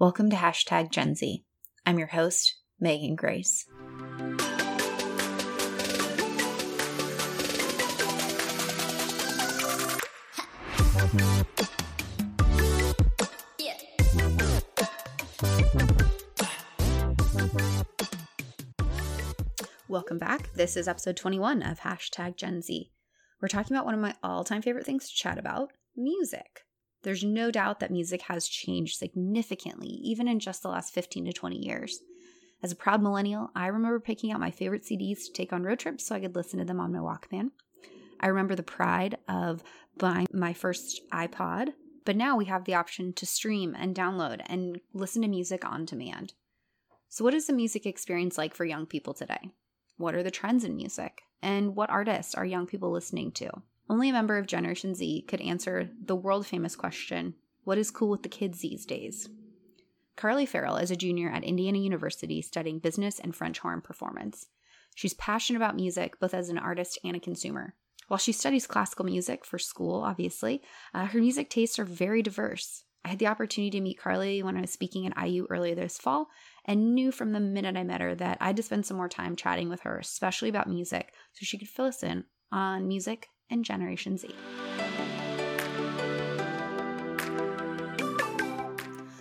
Welcome to Hashtag Gen Z. I'm your host, Megan Grace. Welcome back. This is episode 21 of Hashtag Gen Z. We're talking about one of my all time favorite things to chat about music. There's no doubt that music has changed significantly, even in just the last 15 to 20 years. As a proud millennial, I remember picking out my favorite CDs to take on road trips so I could listen to them on my Walkman. I remember the pride of buying my first iPod, but now we have the option to stream and download and listen to music on demand. So, what is the music experience like for young people today? What are the trends in music? And what artists are young people listening to? Only a member of Generation Z could answer the world famous question what is cool with the kids these days? Karli Farrell is a junior at Indiana University studying business and French horn performance. She's passionate about music, both as an artist and a consumer. While she studies classical music for school, obviously, uh, her music tastes are very diverse. I had the opportunity to meet Karli when I was speaking at IU earlier this fall and knew from the minute I met her that I had to spend some more time chatting with her, especially about music, so she could fill us in on music and Generation Z.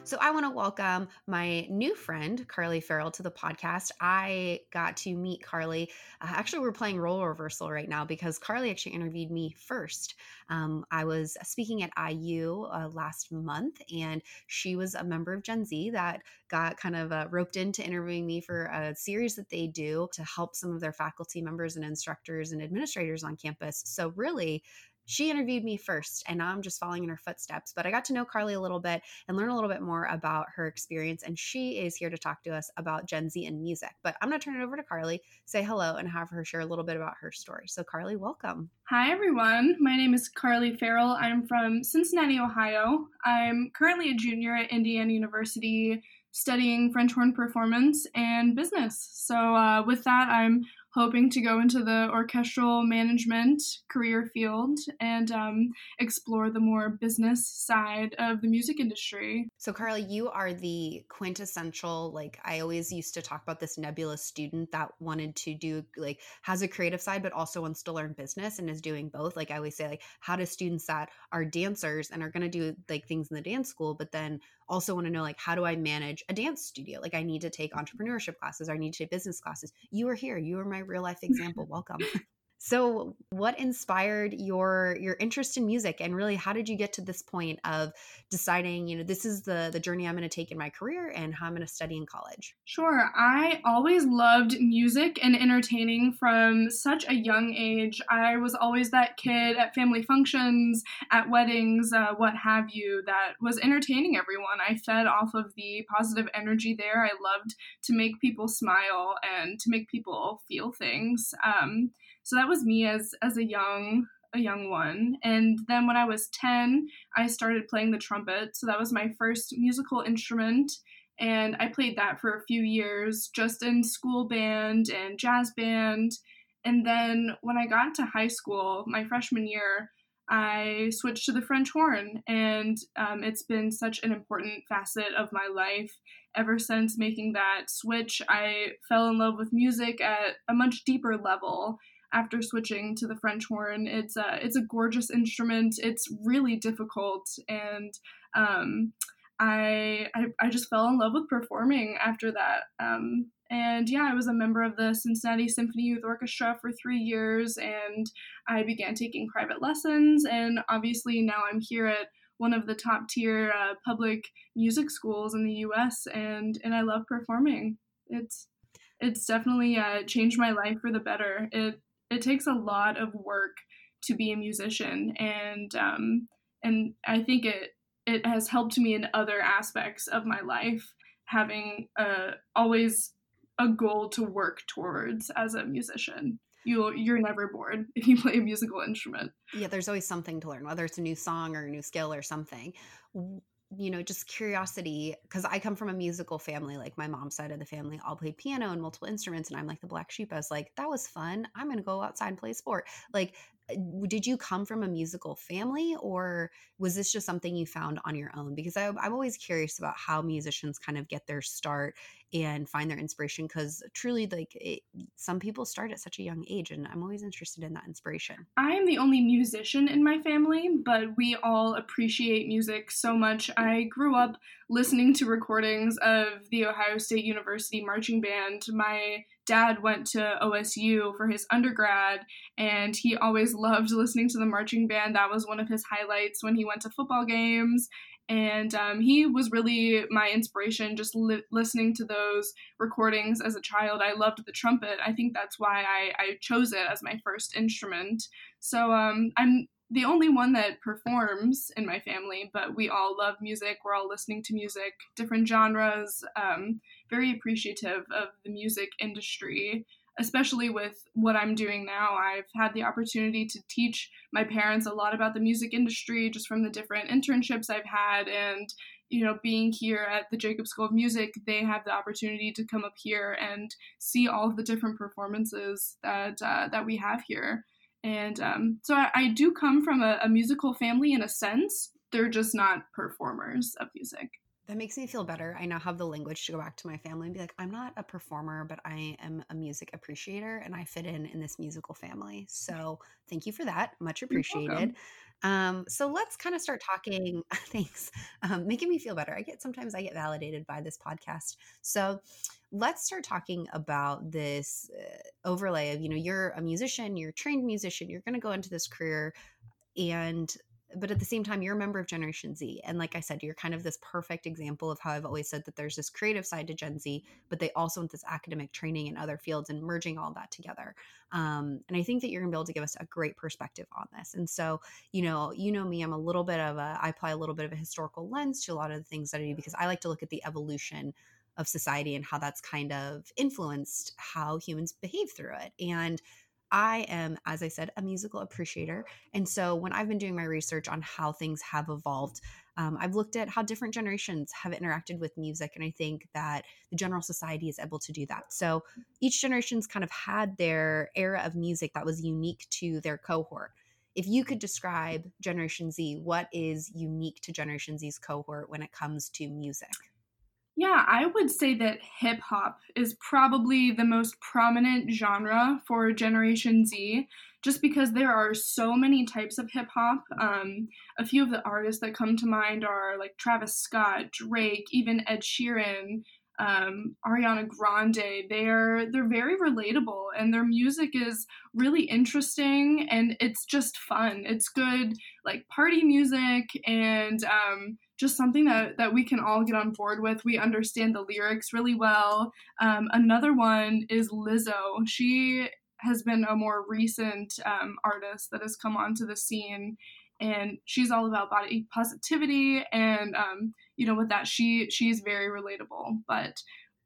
So I want to welcome my new friend, Karli Farrell, to the podcast. I got to meet Karli. Uh, actually, we're playing role reversal right now because Karli actually interviewed me first. Um, I was speaking at IU uh, last month, and she was a member of Gen Z that got kind of uh, roped into interviewing me for a series that they do to help some of their faculty members and instructors and administrators on campus. So, really, she interviewed me first and now I'm just following in her footsteps. But I got to know Karli a little bit and learn a little bit more about her experience. And she is here to talk to us about Gen Z and music. But I'm going to turn it over to Karli, say hello, and have her share a little bit about her story. So, Karli, welcome. Hi, everyone. My name is Karli Farrell. I'm from Cincinnati, Ohio. I'm currently a junior at Indiana University studying French horn performance and business. So, uh, with that, I'm hoping to go into the orchestral management career field and um, explore the more business side of the music industry. So, Karli, you are the quintessential, like, I always used to talk about this nebulous student that wanted to do, like, has a creative side, but also wants to learn business and is doing both. Like, I always say, like, how do students that are dancers and are going to do, like, things in the dance school, but then also want to know like how do i manage a dance studio? Like i need to take mm-hmm. entrepreneurship classes or i need to take business classes. You are here. You are my real life example. Welcome so, what inspired your your interest in music and really how did you get to this point of deciding, you know, this is the the journey I'm going to take in my career and how I'm going to study in college? Sure. I always loved music and entertaining from such a young age. I was always that kid at family functions, at weddings, uh, what have you, that was entertaining everyone. I fed off of the positive energy there. I loved to make people smile and to make people feel things. Um, so that was me as as a young a young one. And then when I was 10, I started playing the trumpet. So that was my first musical instrument. And I played that for a few years, just in school band and jazz band. And then when I got to high school, my freshman year, I switched to the French horn. And um, it's been such an important facet of my life. Ever since making that switch, I fell in love with music at a much deeper level after switching to the French horn. It's a it's a gorgeous instrument. It's really difficult, and um, I, I, I just fell in love with performing after that. Um, and yeah, I was a member of the Cincinnati Symphony Youth Orchestra for three years, and I began taking private lessons. And obviously now I'm here at one of the top tier uh, public music schools in the U.S. and and I love performing. It's it's definitely uh, changed my life for the better. It it takes a lot of work to be a musician and um, and I think it it has helped me in other aspects of my life having a always a goal to work towards as a musician. You you're never bored if you play a musical instrument. Yeah there's always something to learn whether it's a new song or a new skill or something you know just curiosity because i come from a musical family like my mom's side of the family all played piano and multiple instruments and i'm like the black sheep. I was like that was fun. I'm gonna go outside and play sport. Like did you come from a musical family or was this just something you found on your own? Because I, i'm always curious about how musicians kind of get their start and find their inspiration because truly like it, some people start at such a young age and i'm always interested in that inspiration. I'm the only musician in my family but we all appreciate music so much. I grew up listening to recordings of the ohio state university marching band. My dad went to osu for his undergrad and he always loved listening to the marching band. That was one of his highlights when he went to football games. And um, he was really my inspiration just li- listening to those recordings as a child. I loved the trumpet. I think that's why i, I chose it as my first instrument. So um, i'm the only one that performs in my family but we all love music. We're all listening to music different genres um, very appreciative of the music industry especially with what I'm doing now, I've had the opportunity to teach my parents a lot about the music industry just from the different internships I've had. And, you know, being here at the Jacob School of Music, they have the opportunity to come up here and see all the different performances that, uh, that we have here. And um, so I, I, do come from a, a musical family in a sense. They're just not performers of music. That makes me feel better. I now have the language to go back to my family and be like, I'm not a performer, but I am a music appreciator and I fit in in this musical family. So thank you for that. Much appreciated. Um, so let's kind of start talking. Thanks. Um, making me feel better. I get sometimes I get validated by this podcast. So let's start talking about this uh, overlay of, you know, you're a musician, you're a trained musician, you're going to go into this career and but at the same time you're a member of generation z and like i said you're kind of this perfect example of how i've always said that there's this creative side to gen z but they also want this academic training in other fields and merging all that together. Um, and i think that you're going to be able to give us a great perspective on this. And so you know you know me i'm a little bit of a i apply a little bit of a historical lens to a lot of the things that i do because i like to look at the evolution of society and how that's kind of influenced how humans behave through it. And I am, as I said, a musical appreciator. And so when I've been doing my research on how things have evolved, um, I've looked at how different generations have interacted with music. And I think that the general society is able to do that. So each generation's kind of had their era of music that was unique to their cohort. If you could describe Generation Z, what is unique to Generation Z's cohort when it comes to music? Yeah, I would say that hip hop is probably the most prominent genre for Generation Z, just because there are so many types of hip hop. Um, a few of the artists that come to mind are like Travis Scott, Drake, even Ed Sheeran, um, Ariana Grande. They're they're very relatable, and their music is really interesting, and it's just fun. It's good like party music, and um, just something that, that we can all get on board with. We understand the lyrics really well. Um, another one is Lizzo. She has been a more recent um, artist that has come onto the scene and she's all about body positivity and um, you know with that she she's very relatable but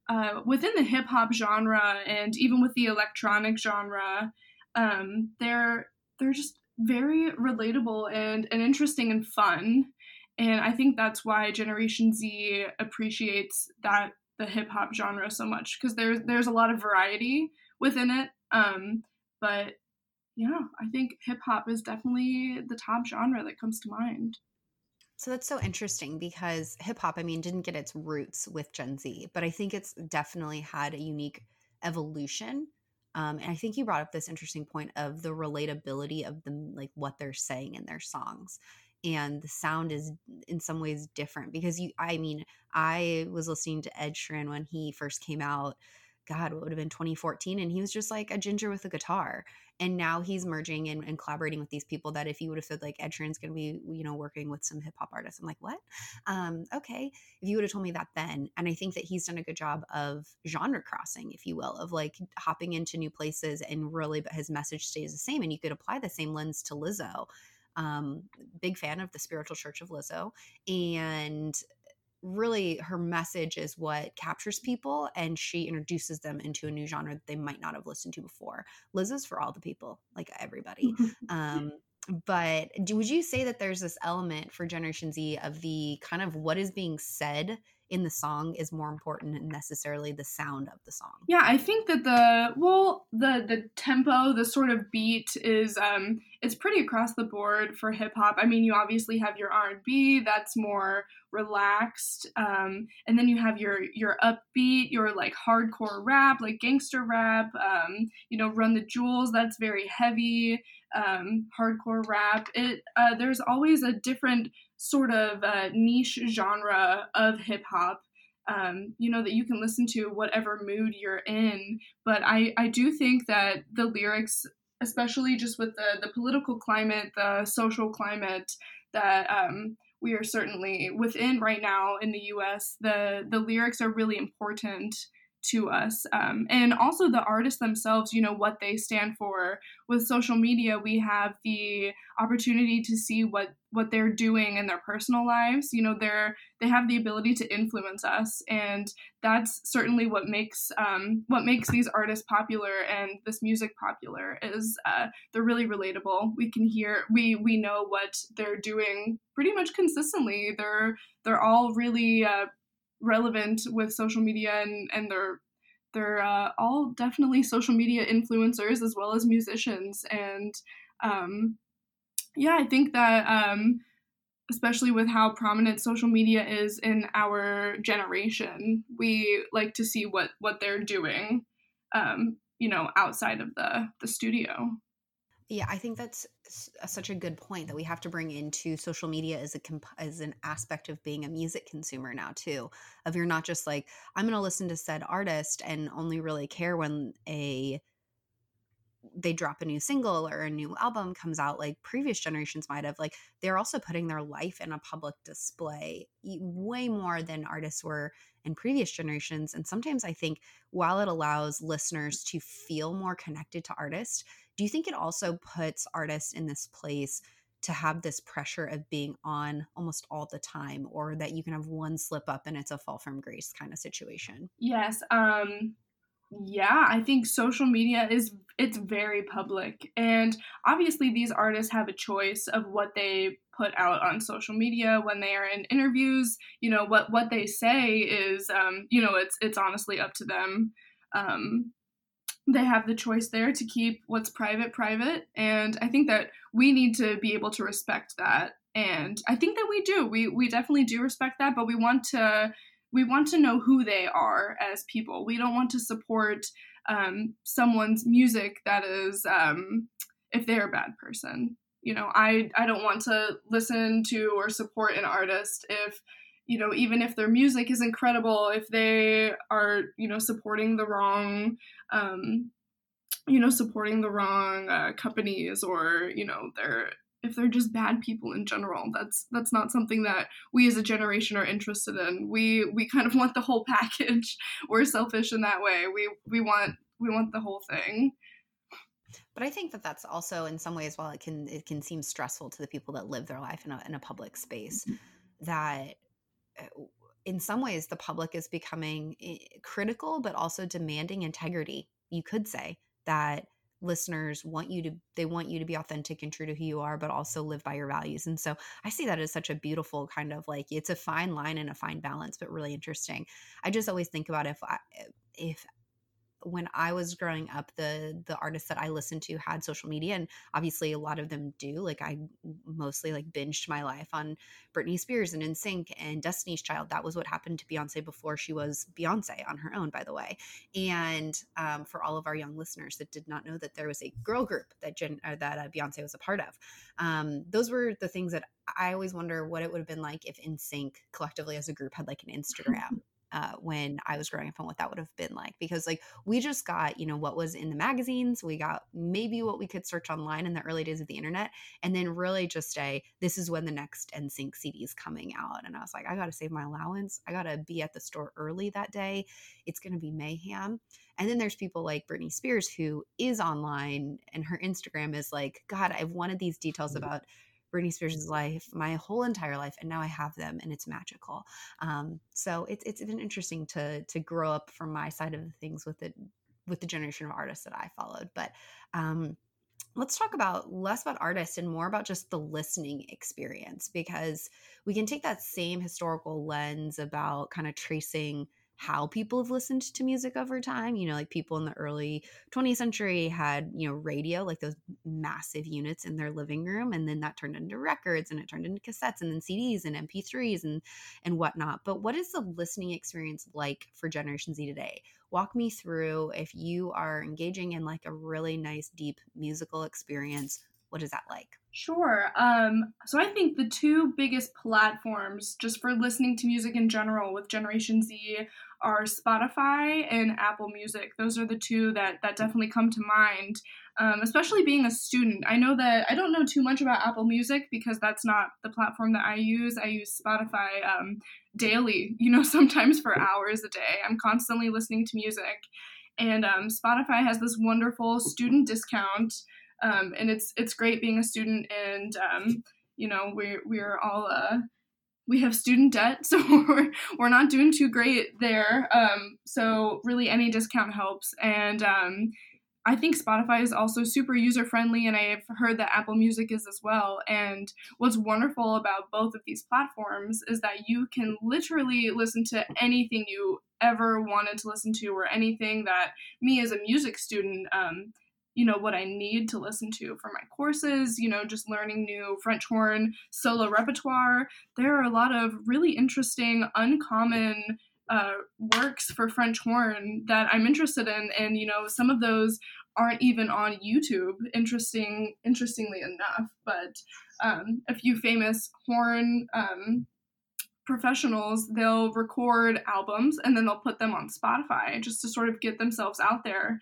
uh, within the hip hop genre and even with the electronic genre um, they're they're just very relatable and, and interesting and fun and I think that's why Generation Z appreciates that the hip hop genre so much because there's there's a lot of variety within it. Um, but yeah, I think hip hop is definitely the top genre that comes to mind. So that's so interesting because hip hop, I mean, didn't get its roots with Gen Z, but I think it's definitely had a unique evolution. Um, and I think you brought up this interesting point of the relatability of them, like what they're saying in their songs and the sound is in some ways different because you i mean i was listening to ed sheeran when he first came out god what would have been 2014 and he was just like a ginger with a guitar and now he's merging and, and collaborating with these people that if you would have said like ed sheeran's going to be you know working with some hip-hop artists i'm like what? Um, okay if you would have told me that then and i think that he's done a good job of genre crossing if you will of like hopping into new places and really but his message stays the same and you could apply the same lens to lizzo um, big fan of the spiritual church of Lizzo. And really her message is what captures people and she introduces them into a new genre that they might not have listened to before Lizzo's for all the people like everybody um but do, would you say that there's this element for generation z of the kind of what is being said in the song is more important than necessarily the sound of the song. Yeah, I think that the well, the the tempo, the sort of beat is um it's pretty across the board for hip hop. I mean, you obviously have your R&B that's more relaxed. Um and then you have your your upbeat, your like hardcore rap, like gangster rap, um you know, Run the Jewels, that's very heavy um, hardcore rap. It uh, there's always a different sort of uh, niche genre of hip hop. Um, you know that you can listen to whatever mood you're in, but I I do think that the lyrics, especially just with the the political climate, the social climate that um, we are certainly within right now in the U.S., the the lyrics are really important to us. Um, and also the artists themselves you know what they stand for. With social media we have the opportunity to see what what they're doing in their personal lives. You know they're they have the ability to influence us and that's certainly what makes um, what makes these artists popular and this music popular is uh, they're really relatable. We can hear we we know what they're doing pretty much consistently. They're they're all really uh, relevant with social media and and they're they're uh, all definitely social media influencers as well as musicians. And um, yeah i think that um, especially with how prominent social media is in our generation we like to see what what they're doing um, you know outside of the the studio yeah, I think that's such a good point that we have to bring into social media as a comp- as an aspect of being a music consumer now too. Of you're not just like I'm going to listen to said artist and only really care when a they drop a new single or a new album comes out like previous generations might have like they're also putting their life in a public display way more than artists were in previous generations and sometimes i think while it allows listeners to feel more connected to artists do you think it also puts artists in this place to have this pressure of being on almost all the time or that you can have one slip up and it's a fall from grace kind of situation? Yes um yeah i think social media is it's very public and obviously these artists have a choice of what they put out on social media when they are in interviews you know what what they say is um you know it's it's honestly up to them. Um they have the choice there to keep what's private private and i think that we need to be able to respect that and i think that we do. We we definitely do respect that but we want to we want to know who they are as people. We don't want to support um, someone's music that is um, if they're a bad person. You know i i don't want to listen to or support an artist if you know even if their music is incredible if they are you know supporting the wrong um you know supporting the wrong uh, companies or you know they're if they're just bad people in general that's that's not something that we as a generation are interested in. We we kind of want the whole package. We're selfish in that way. We we want we want the whole thing. But I think that that's also in some ways, while it can it can seem stressful to the people that live their life in a, in a public space, mm-hmm. that uh, in some ways the public is becoming eh, critical but also demanding integrity you could say that listeners want you to they want you to be authentic and true to who you are but also live by your values. And so i see that as such a beautiful kind of like it's a fine line and a fine balance but really interesting. I just always think about if i if when I was growing up, the the artists that I listened to had social media, and obviously a lot of them do. Like I mostly like binged my life on Britney Spears and NSYNC and Destiny's Child. That was what happened to Beyonce before she was Beyonce on her own, by the way. And um, for all of our young listeners that did not know that there was a girl group that Jen, that uh, Beyonce was a part of, um, those were the things that I always wonder what it would have been like if NSYNC collectively as a group had like an Instagram uh, when I was growing up and what that would have been like. Because like we just got, you know, what was in the magazines, we got maybe what we could search online in the early days of the internet, and then really just a this is when the next NSYNC CD is coming out. And I was like, I gotta save my allowance. I gotta be at the store early that day. It's gonna be mayhem. And then there's people like Britney Spears who is online and her Instagram is like, God, I've wanted these details mm-hmm. about Britney Spears' life my whole entire life, and now I have them, and it's magical. Um, so it's it's been interesting to to grow up from my side of the things with it with the generation of artists that I followed. But um, let's talk about less about artists and more about just the listening experience because we can take that same historical lens about kind of tracing how people have listened to music over time. You know, like people in the early 20th century had, you know, radio, like those massive units in their living room. And then that turned into records and it turned into cassettes and then CDs and MP3s and and whatnot. But what is the listening experience like for Generation Z today? Walk me through if you are engaging in like a really nice, deep musical experience. What is that like? Sure. Um, so I think the two biggest platforms just for listening to music in general with Generation Z are Spotify and Apple Music. Those are the two that that definitely come to mind. Um, especially being a student, I know that I don't know too much about Apple Music because that's not the platform that I use. I use Spotify um, daily. You know, sometimes for hours a day. I'm constantly listening to music, and um, Spotify has this wonderful student discount. Um, and it's it's great being a student and um, you know we're we're all uh, we have student debt, so we're, we're not doing too great there. Um, so really, any discount helps. And um, I think Spotify is also super user friendly, and I've heard that Apple Music is as well. And what's wonderful about both of these platforms is that you can literally listen to anything you ever wanted to listen to, or anything that me as a music student um, you know what I need to listen to for my courses, you know, just learning new French horn solo repertoire. There are a lot of really interesting, uncommon uh, works for French horn that I'm interested in, and you know, some of those aren't even on YouTube. Interesting, interestingly enough, but um, a few famous horn um, professionals they'll record albums and then they'll put them on Spotify just to sort of get themselves out there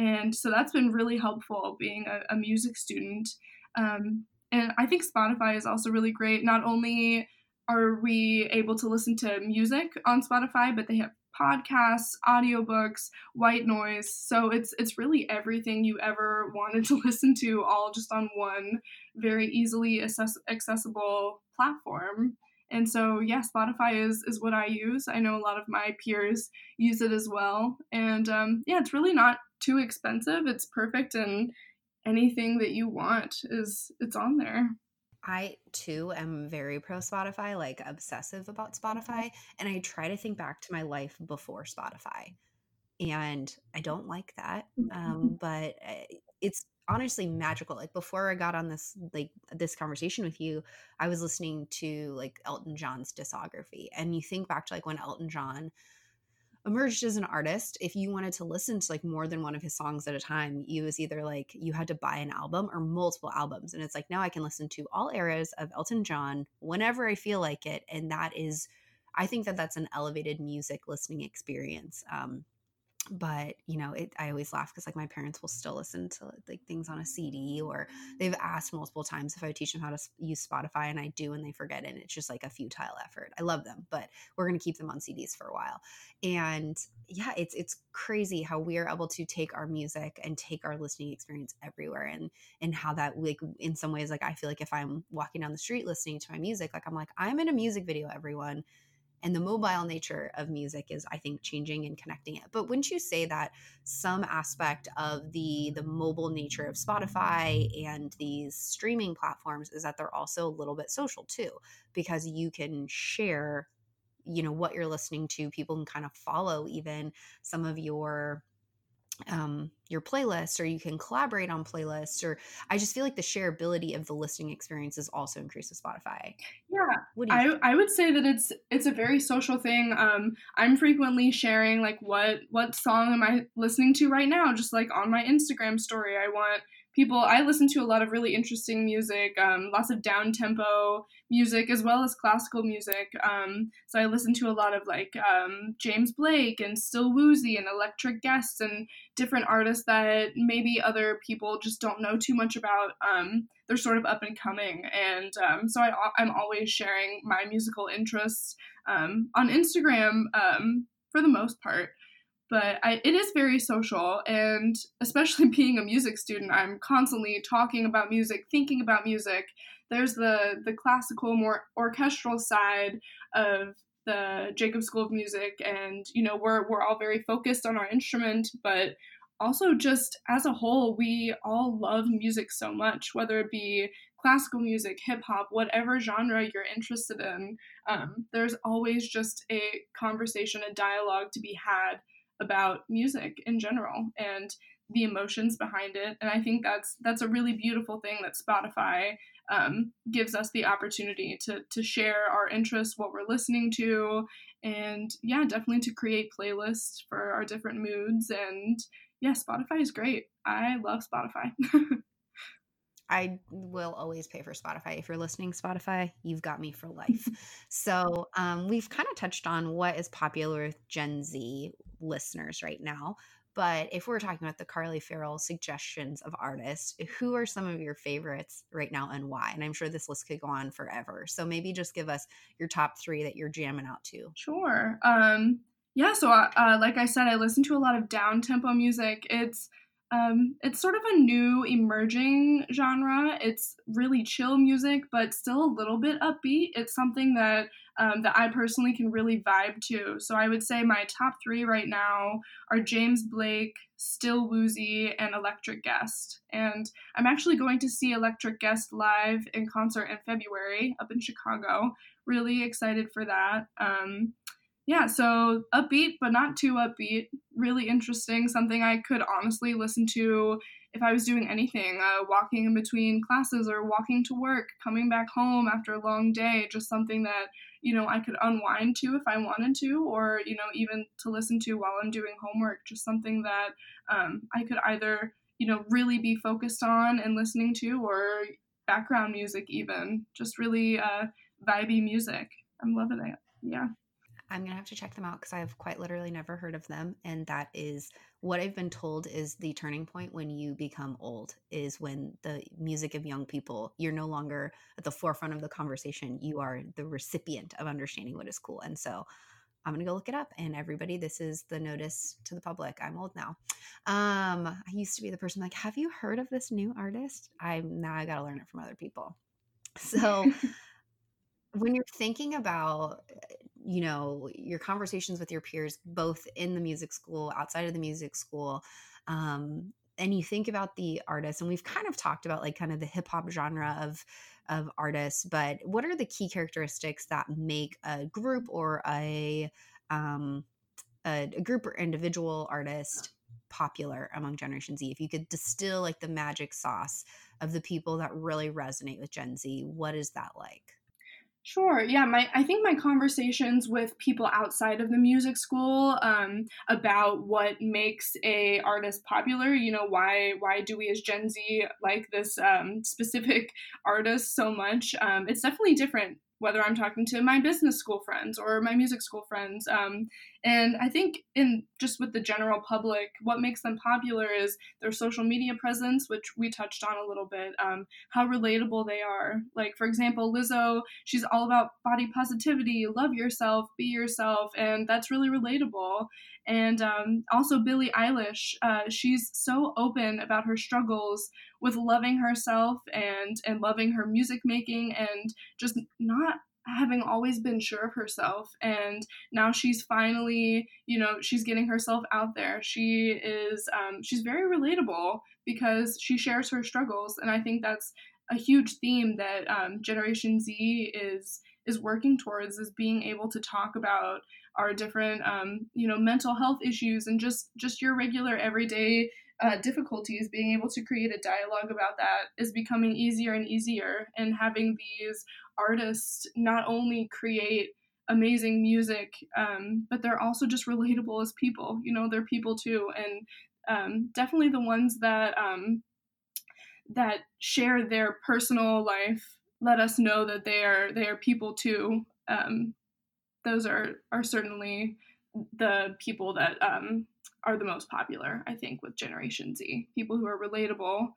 and so that's been really helpful being a, a music student. Um, and I think Spotify is also really great. Not only are we able to listen to music on Spotify, but they have podcasts, audiobooks, white noise. So it's it's really everything you ever wanted to listen to all just on one very easily access- accessible platform. And so yeah, Spotify is is what I use. I know a lot of my peers use it as well. And um, yeah, it's really not too expensive. It's perfect and anything that you want is it's on there. I too am very pro Spotify, like obsessive about Spotify, and I try to think back to my life before Spotify. And I don't like that. Um, but eh, it's honestly magical. Like before I got on this like this conversation with you, I was listening to like Elton John's discography. And you think back to like when Elton John emerged as an artist if you wanted to listen to like more than one of his songs at a time you was either like you had to buy an album or multiple albums and it's like now i can listen to all eras of elton john whenever i feel like it and that is i think that that's an elevated music listening experience um but you know it, i always laugh because like my parents will still listen to like things on a cd or they've asked multiple times if i teach them how to use spotify and i do and they forget and it's just like a futile effort. I love them but we're going to keep them on cds for a while. And yeah it's it's crazy how we are able to take our music and take our listening experience everywhere and and how that like in some ways like i feel like if i'm walking down the street listening to my music like i'm like i'm in a music video everyone and the mobile nature of music is i think changing and connecting it. But wouldn't you say that some aspect of the the mobile nature of spotify and these streaming platforms is that they're also a little bit social too because you can share you know what you're listening to people can kind of follow even some of your um, your playlist or you can collaborate on playlists or i just feel like the shareability of the listening experiences also increases with spotify. Yeah I, I would say that it's it's a very social thing um i'm frequently sharing like what what song am i listening to right now just like on my instagram story i want people i listen to a lot of really interesting music um, lots of down tempo music as well as classical music um, so i listen to a lot of like um, james blake and still woozy and electric guests and different artists that maybe other people just don't know too much about um, they're sort of up and coming. And um, so I, i'm always sharing my musical interests um, on instagram for the most part but I, it is very social and especially being a music student i'm constantly talking about music thinking about music there's the the classical, more orchestral side of the Jacob School of Music, and you know we're we're all very focused on our instrument, but also just as a whole, we all love music so much, whether it be classical music, hip hop, whatever genre you're interested in. Um, there's always just a conversation, a dialogue to be had about music in general and the emotions behind it. And I think that's that's a really beautiful thing that Spotify um, gives us the opportunity to to share our interests, what we're listening to, and yeah, definitely to create playlists for our different moods. And yeah, Spotify is great. I love Spotify. I will always pay for Spotify. If you're listening, Spotify, you've got me for life. so, um, we've kind of touched on what is popular with Gen Z listeners right now. But if we're talking about the Karli Farrell suggestions of artists, who are some of your favorites right now and why? And I'm sure this list could go on forever. So maybe just give us your top three that you're jamming out to. Sure. Um, yeah. So, uh, uh like I said, I listen to a lot of down tempo music. It's um, it's sort of a new emerging genre. It's really chill music, but still a little bit upbeat. It's something that um, that I personally can really vibe to. So I would say my top three right now are James Blake, Still Woozy, and Electric Guest. And I'm actually going to see Electric Guest live in concert in February up in Chicago. Really excited for that. Um, yeah, so upbeat, but not too upbeat. Really interesting. Something I could honestly listen to if I was doing anything, uh, walking in between classes or walking to work, coming back home after a long day. Just something that, you know, I could unwind to if I wanted to, or, you know, even to listen to while I'm doing homework. Just something that um, I could either, you know, really be focused on and listening to, or background music, even. Just really uh, vibey music. I'm loving it. Yeah. I'm gonna have to check them out because I've quite literally never heard of them. And that is what I've been told is the turning point when you become old is when the music of young people, you're no longer at the forefront of the conversation. You are the recipient of understanding what is cool. And so I'm gonna go look it up. And everybody, this is the notice to the public. I'm old now. Um, I used to be the person like, have you heard of this new artist? I'm now I gotta learn it from other people. So when you're thinking about you know your conversations with your peers both in the music school outside of the music school um, and you think about the artists and we've kind of talked about like kind of the hip hop genre of of artists but what are the key characteristics that make a group or a um a, a group or individual artist popular among generation z? If you could distill like the magic sauce of the people that really resonate with gen z what is that like Sure. Yeah. My I think my conversations with people outside of the music school um, about what makes a artist popular. You know, why why do we as Gen Z like this um, specific artist so much? Um, it's definitely different whether I'm talking to my business school friends or my music school friends. Um, and I think in just with the general public, what makes them popular is their social media presence, which we touched on a little bit, um, how relatable they are. Like, for example, Lizzo, she's all about body positivity, love yourself, be yourself, and that's really relatable. And um, also Billie Eilish, uh, she's so open about her struggles with loving herself and and loving her music making and just not having always been sure of herself and now she's finally you know she's getting herself out there. She is um, she's very relatable because she shares her struggles and i think that's a huge theme that um, generation z is is working towards is being able to talk about our different um, you know mental health issues and just just your regular everyday uh, difficulties, being able to create a dialogue about that is becoming easier and easier. And having these artists not only create amazing music, um, but they're also just relatable as people. You know, they're people too, and um, definitely the ones that um, that share their personal life let us know that they are they are people too. Um, those are are certainly the people that um, are the most popular, I think, with Generation Z. People who are relatable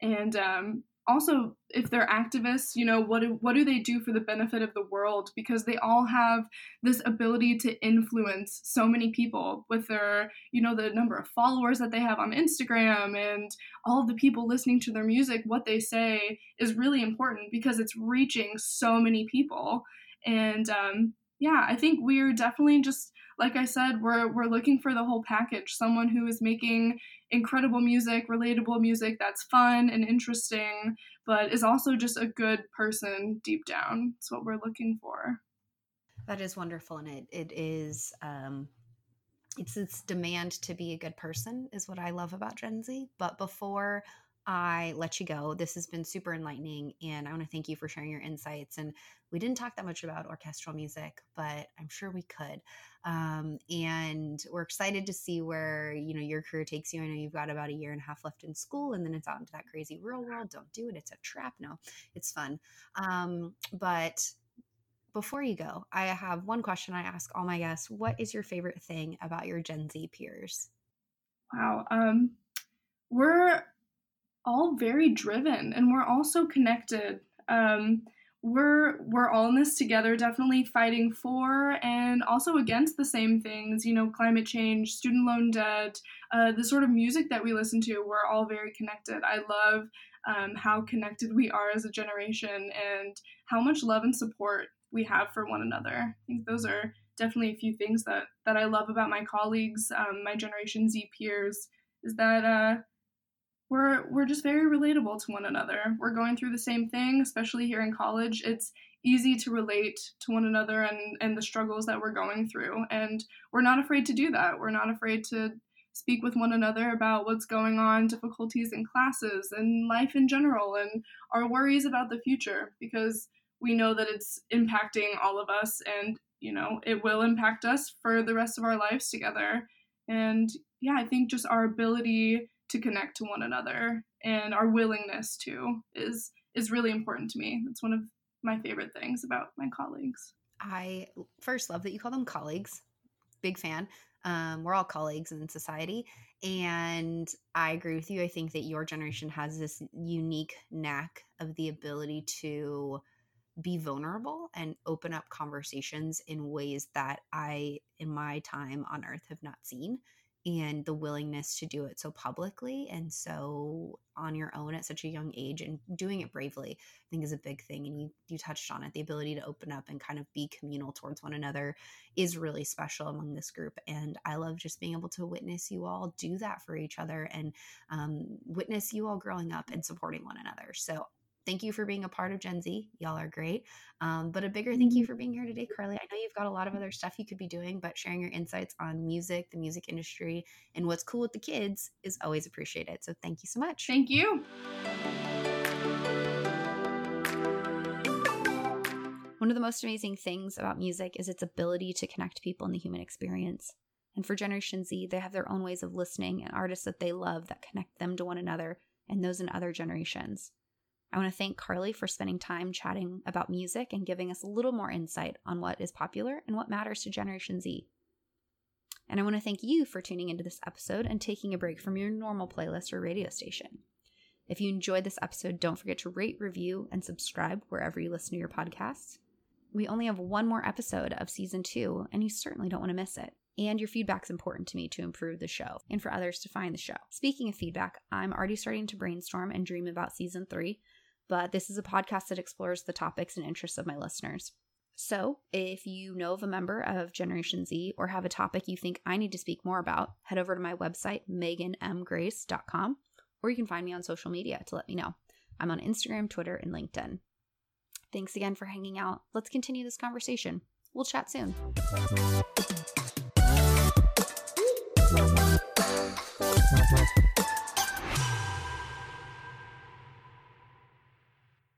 and um, also if they're activists you know what do, what do they do for the benefit of the world because they all have this ability to influence so many people with their you know the number of followers that they have on Instagram and all of the people listening to their music what they say is really important because it's reaching so many people and um, yeah I think we're definitely just like I said we're we're looking for the whole package someone who is making incredible music, relatable music that's fun and interesting, but is also just a good person deep down. It's what we're looking for. That is wonderful, and it it is um, it's its demand to be a good person is what I love about Gen Z. But before I let you go. This has been super enlightening, and I want to thank you for sharing your insights. And we didn't talk that much about orchestral music, but I'm sure we could. Um, and we're excited to see where you know your career takes you. I know you've got about a year and a half left in school, and then it's out into that crazy real world. Don't do it; it's a trap. No, it's fun. Um, but before you go, I have one question I ask all my guests: What is your favorite thing about your Gen Z peers? Wow. Um, we're all very driven and we're all so connected. Um, we're we're all in this together, definitely fighting for and also against the same things. You know, climate change, student loan debt, uh, the sort of music that we listen to. We're all very connected. I love um, how connected we are as a generation and how much love and support we have for one another. I think those are definitely a few things that that I love about my colleagues, um, my Generation Z peers, is that uh, we're we're just very relatable to one another. We're going through the same thing, especially here in college. It's easy to relate to one another and and the struggles that we're going through, and we're not afraid to do that. We're not afraid to speak with one another about what's going on, difficulties in classes and life in general, and our worries about the future because we know that it's impacting all of us and you know it will impact us for the rest of our lives together and yeah i think just our ability to connect to one another and our willingness to is is really important to me. That's one of my favorite things about my colleagues. I first love that you call them colleagues. Big fan. Um, we're all colleagues in society. And I agree with you. I think that your generation has this unique knack of the ability to be vulnerable and open up conversations in ways that I, in my time on earth, have not seen and the willingness to do it so publicly and so on your own at such a young age and doing it bravely i think is a big thing and you you touched on it the ability to open up and kind of be communal towards one another is really special among this group and i love just being able to witness you all do that for each other and um, witness you all growing up and supporting one another so thank you for being a part of Gen Z. Y'all are great. Um, but a bigger thank you mm-hmm. for being here today, Karli. I know you've got a lot of other stuff you could be doing, but sharing your insights on music, the music industry, and what's cool with the kids is always appreciated. So thank you so much. Thank you. One of the most amazing things about music is its ability to connect people in the human experience. And for Generation Z, they have their own ways of listening and artists that they love that connect them to one another and those in other generations. I want to thank Karli for spending time chatting about music and giving us a little more insight on what is popular and what matters to Generation Z. And I want to thank you for tuning into this episode and taking a break from your normal playlist or radio station. If you enjoyed this episode, don't forget to rate, review, and subscribe wherever you listen to your podcasts. We only have one more episode of season two, and you certainly don't want to miss it. And your feedback's important to me to improve the show and for others to find the show. Speaking of feedback, I'm already starting to brainstorm and dream about season three, but this is a podcast that explores the topics and interests of my listeners. So, if you know of a member of Generation Z or have a topic you think I need to speak more about, head over to my website, meganmgrace.com, or you can find me on social media to let me know. I'm on Instagram, Twitter, and LinkedIn. Thanks again for hanging out. Let's continue this conversation. We'll chat soon.